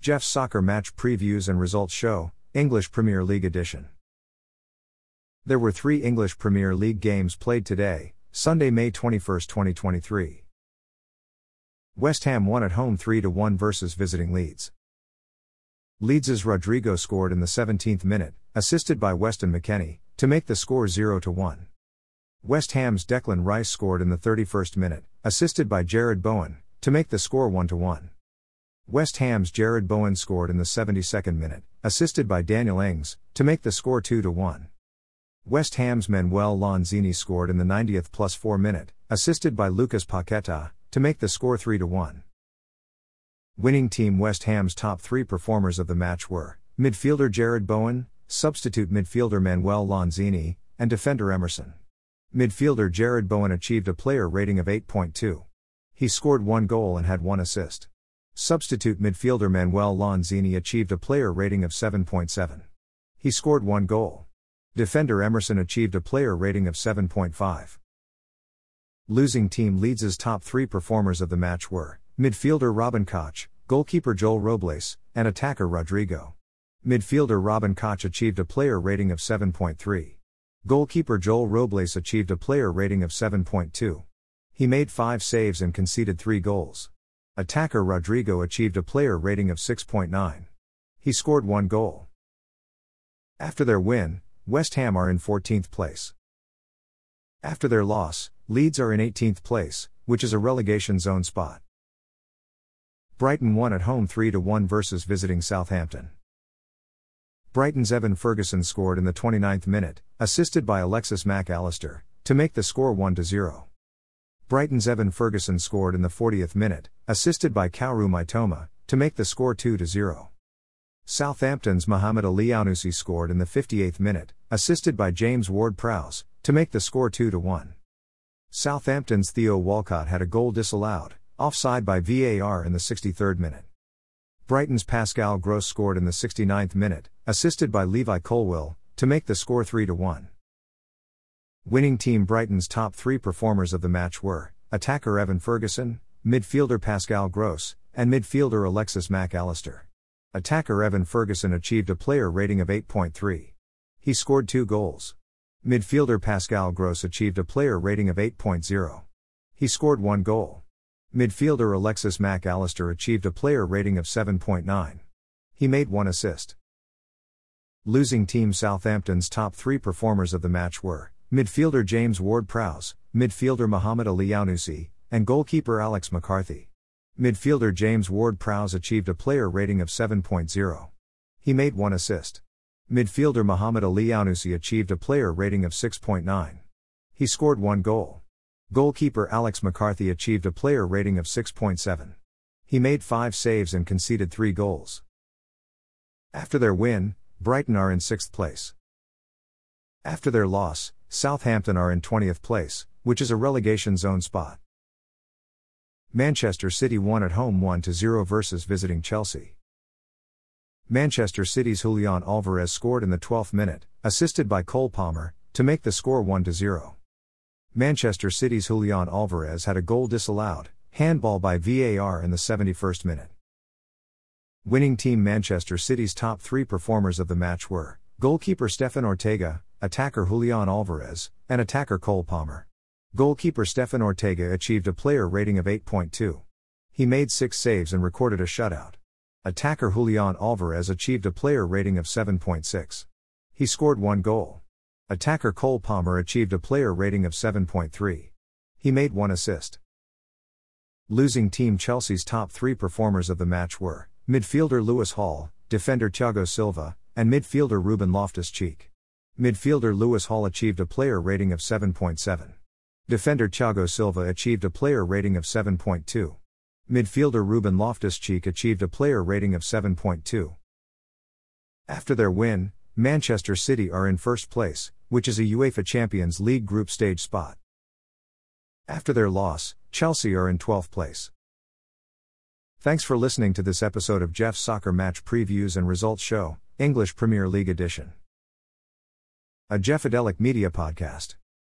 Jeff's Soccer Match Previews and Results Show, English Premier League Edition. There were three English Premier League games played today, Sunday, May 21, 2023. West Ham won at home 3 1 versus visiting Leeds. Leeds' Rodrigo scored in the 17th minute, assisted by Weston McKennie, to make the score 0 1. West Ham's Declan Rice scored in the 31st minute, assisted by Jarrod Bowen, to make the score 1 1. West Ham's Jarrod Bowen scored in the 72nd minute, assisted by Daniel Ings, to make the score 2 1. West Ham's Manuel Lanzini scored in the 90th plus 4 minute, assisted by Lucas Paqueta, to make the score 3 1. Winning team West Ham's top three performers of the match were midfielder Jarrod Bowen, substitute midfielder Manuel Lanzini, and defender Emerson. Midfielder Jarrod Bowen achieved a player rating of 8.2. He scored one goal and had one assist. Substitute midfielder Manuel Lanzini achieved a player rating of 7.7. He scored one goal. Defender Emerson achieved a player rating of 7.5. Losing team Leeds' top three performers of the match were midfielder Robin Koch, goalkeeper Joel Robles, and attacker Rodrigo. Midfielder Robin Koch achieved a player rating of 7.3. Goalkeeper Joel Robles achieved a player rating of 7.2. He made five saves and conceded three goals. Attacker Rodrigo achieved a player rating of 6.9. He scored one goal. After their win, West Ham are in 14th place. After their loss, Leeds are in 18th place, which is a relegation zone spot. Brighton won at home 3 1 versus visiting Southampton. Brighton's Evan Ferguson scored in the 29th minute, assisted by Alexis Mac Allister, to make the score 1 0. Brighton's Evan Ferguson scored in the 40th minute, assisted by Kaoru Mitoma, to make the score 2 0. Southampton's Mohamed Elyounoussi scored in the 58th minute, assisted by James Ward Prowse, to make the score 2 1. Southampton's Theo Walcott had a goal disallowed, offside by VAR in the 63rd minute. Brighton's Pascal Gross scored in the 69th minute, assisted by Levi Colwill, to make the score 3 1. Winning team Brighton's top three performers of the match were attacker Evan Ferguson, midfielder Pascal Gross, and midfielder Alexis Mac Allister. Attacker Evan Ferguson achieved a player rating of 8.3. He scored two goals. Midfielder Pascal Gross achieved a player rating of 8.0. He scored one goal. Midfielder Alexis Mac Allister achieved a player rating of 7.9. He made one assist. Losing team Southampton's top three performers of the match were midfielder James Ward Prowse, midfielder Mohamed Elyounoussi, and goalkeeper Alex McCarthy. Midfielder James Ward Prowse achieved a player rating of 7.0. He made one assist. Midfielder Mohamed Elyounoussi achieved a player rating of 6.9. He scored one goal. Goalkeeper Alex McCarthy achieved a player rating of 6.7. He made five saves and conceded three goals. After their win, Brighton are in sixth place. After their loss, Southampton are in 20th place, which is a relegation zone spot. Manchester City won at home 1 0 versus visiting Chelsea. Manchester City's Julian Alvarez scored in the 12th minute, assisted by Cole Palmer, to make the score 1 0. Manchester City's Julian Alvarez had a goal disallowed, handball by VAR in the 71st minute. Winning team Manchester City's top three performers of the match were goalkeeper Stefan Ortega, attacker Julian Alvarez, and attacker Cole Palmer. Goalkeeper Stefan Ortega achieved a player rating of 8.2. He made six saves and recorded a shutout. Attacker Julian Alvarez achieved a player rating of 7.6. He scored one goal. Attacker Cole Palmer achieved a player rating of 7.3. He made one assist. Losing team Chelsea's top three performers of the match were midfielder Lewis Hall, defender Thiago Silva, and midfielder Ruben Loftus Cheek. Midfielder Lewis Hall achieved a player rating of 7.7. Defender Thiago Silva achieved a player rating of 7.2. Midfielder Ruben Loftus Cheek achieved a player rating of 7.2. After their win, Manchester City are in first place, which is a UEFA Champions League group stage spot. After their loss, Chelsea are in 12th place. Thanks for listening to this episode of Jeff's Soccer Match Previews and Results Show, English Premier League Edition a Jeffadelic Media podcast.